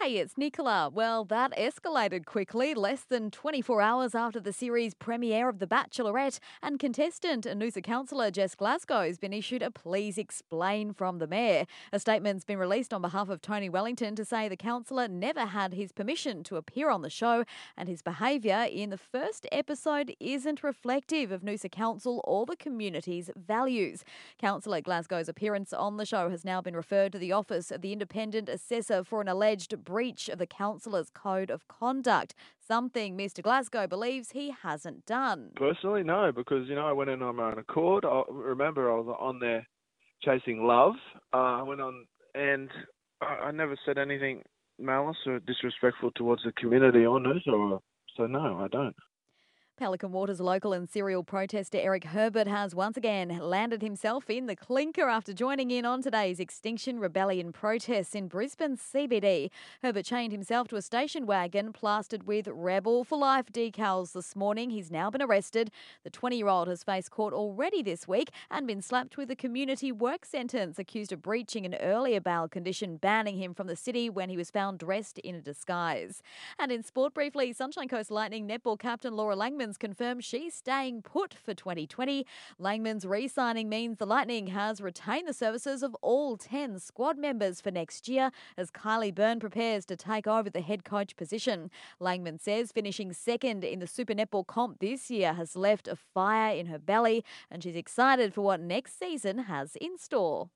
Hey, it's Nicola. Well, that escalated quickly less than 24 hours after the series premiere of The Bachelorette, and contestant and Noosa councillor Jess Glasgow has been issued a please explain from the mayor. A statement's been released on behalf of Tony Wellington to say the councillor never had his permission to appear on the show, and his behaviour in the first episode isn't reflective of Noosa Council or the community's values. Councillor Glasgow's appearance on the show has now been referred to the Office of the Independent Assessor for an alleged breach of the councillor's code of conduct, something Mr. Glasgow believes he hasn't done. Personally, no, because you know I went in on my own accord. I remember I was on there chasing love. Uh, I went on and I, I never said anything malice or disrespectful towards the community on it, or so no, I don't. Pelican Waters local and serial protester Eric Herbert has once again landed himself in the clinker after joining in on today's Extinction Rebellion protests in Brisbane CBD. Herbert chained himself to a station wagon plastered with Rebel for Life decals this morning. He's now been arrested. The 20 year old has faced court already this week and been slapped with a community work sentence accused of breaching an earlier bail condition banning him from the city when he was found dressed in a disguise. And in sport briefly, Sunshine Coast Lightning netball captain Laura Langman Langman's confirmed she's staying put for 2020. Langman's re signing means the Lightning has retained the services of all 10 squad members for next year as Kylee Byrne prepares to take over the head coach position. Langman says finishing second in the Super Netball comp this year has left a fire in her belly and she's excited for what next season has in store.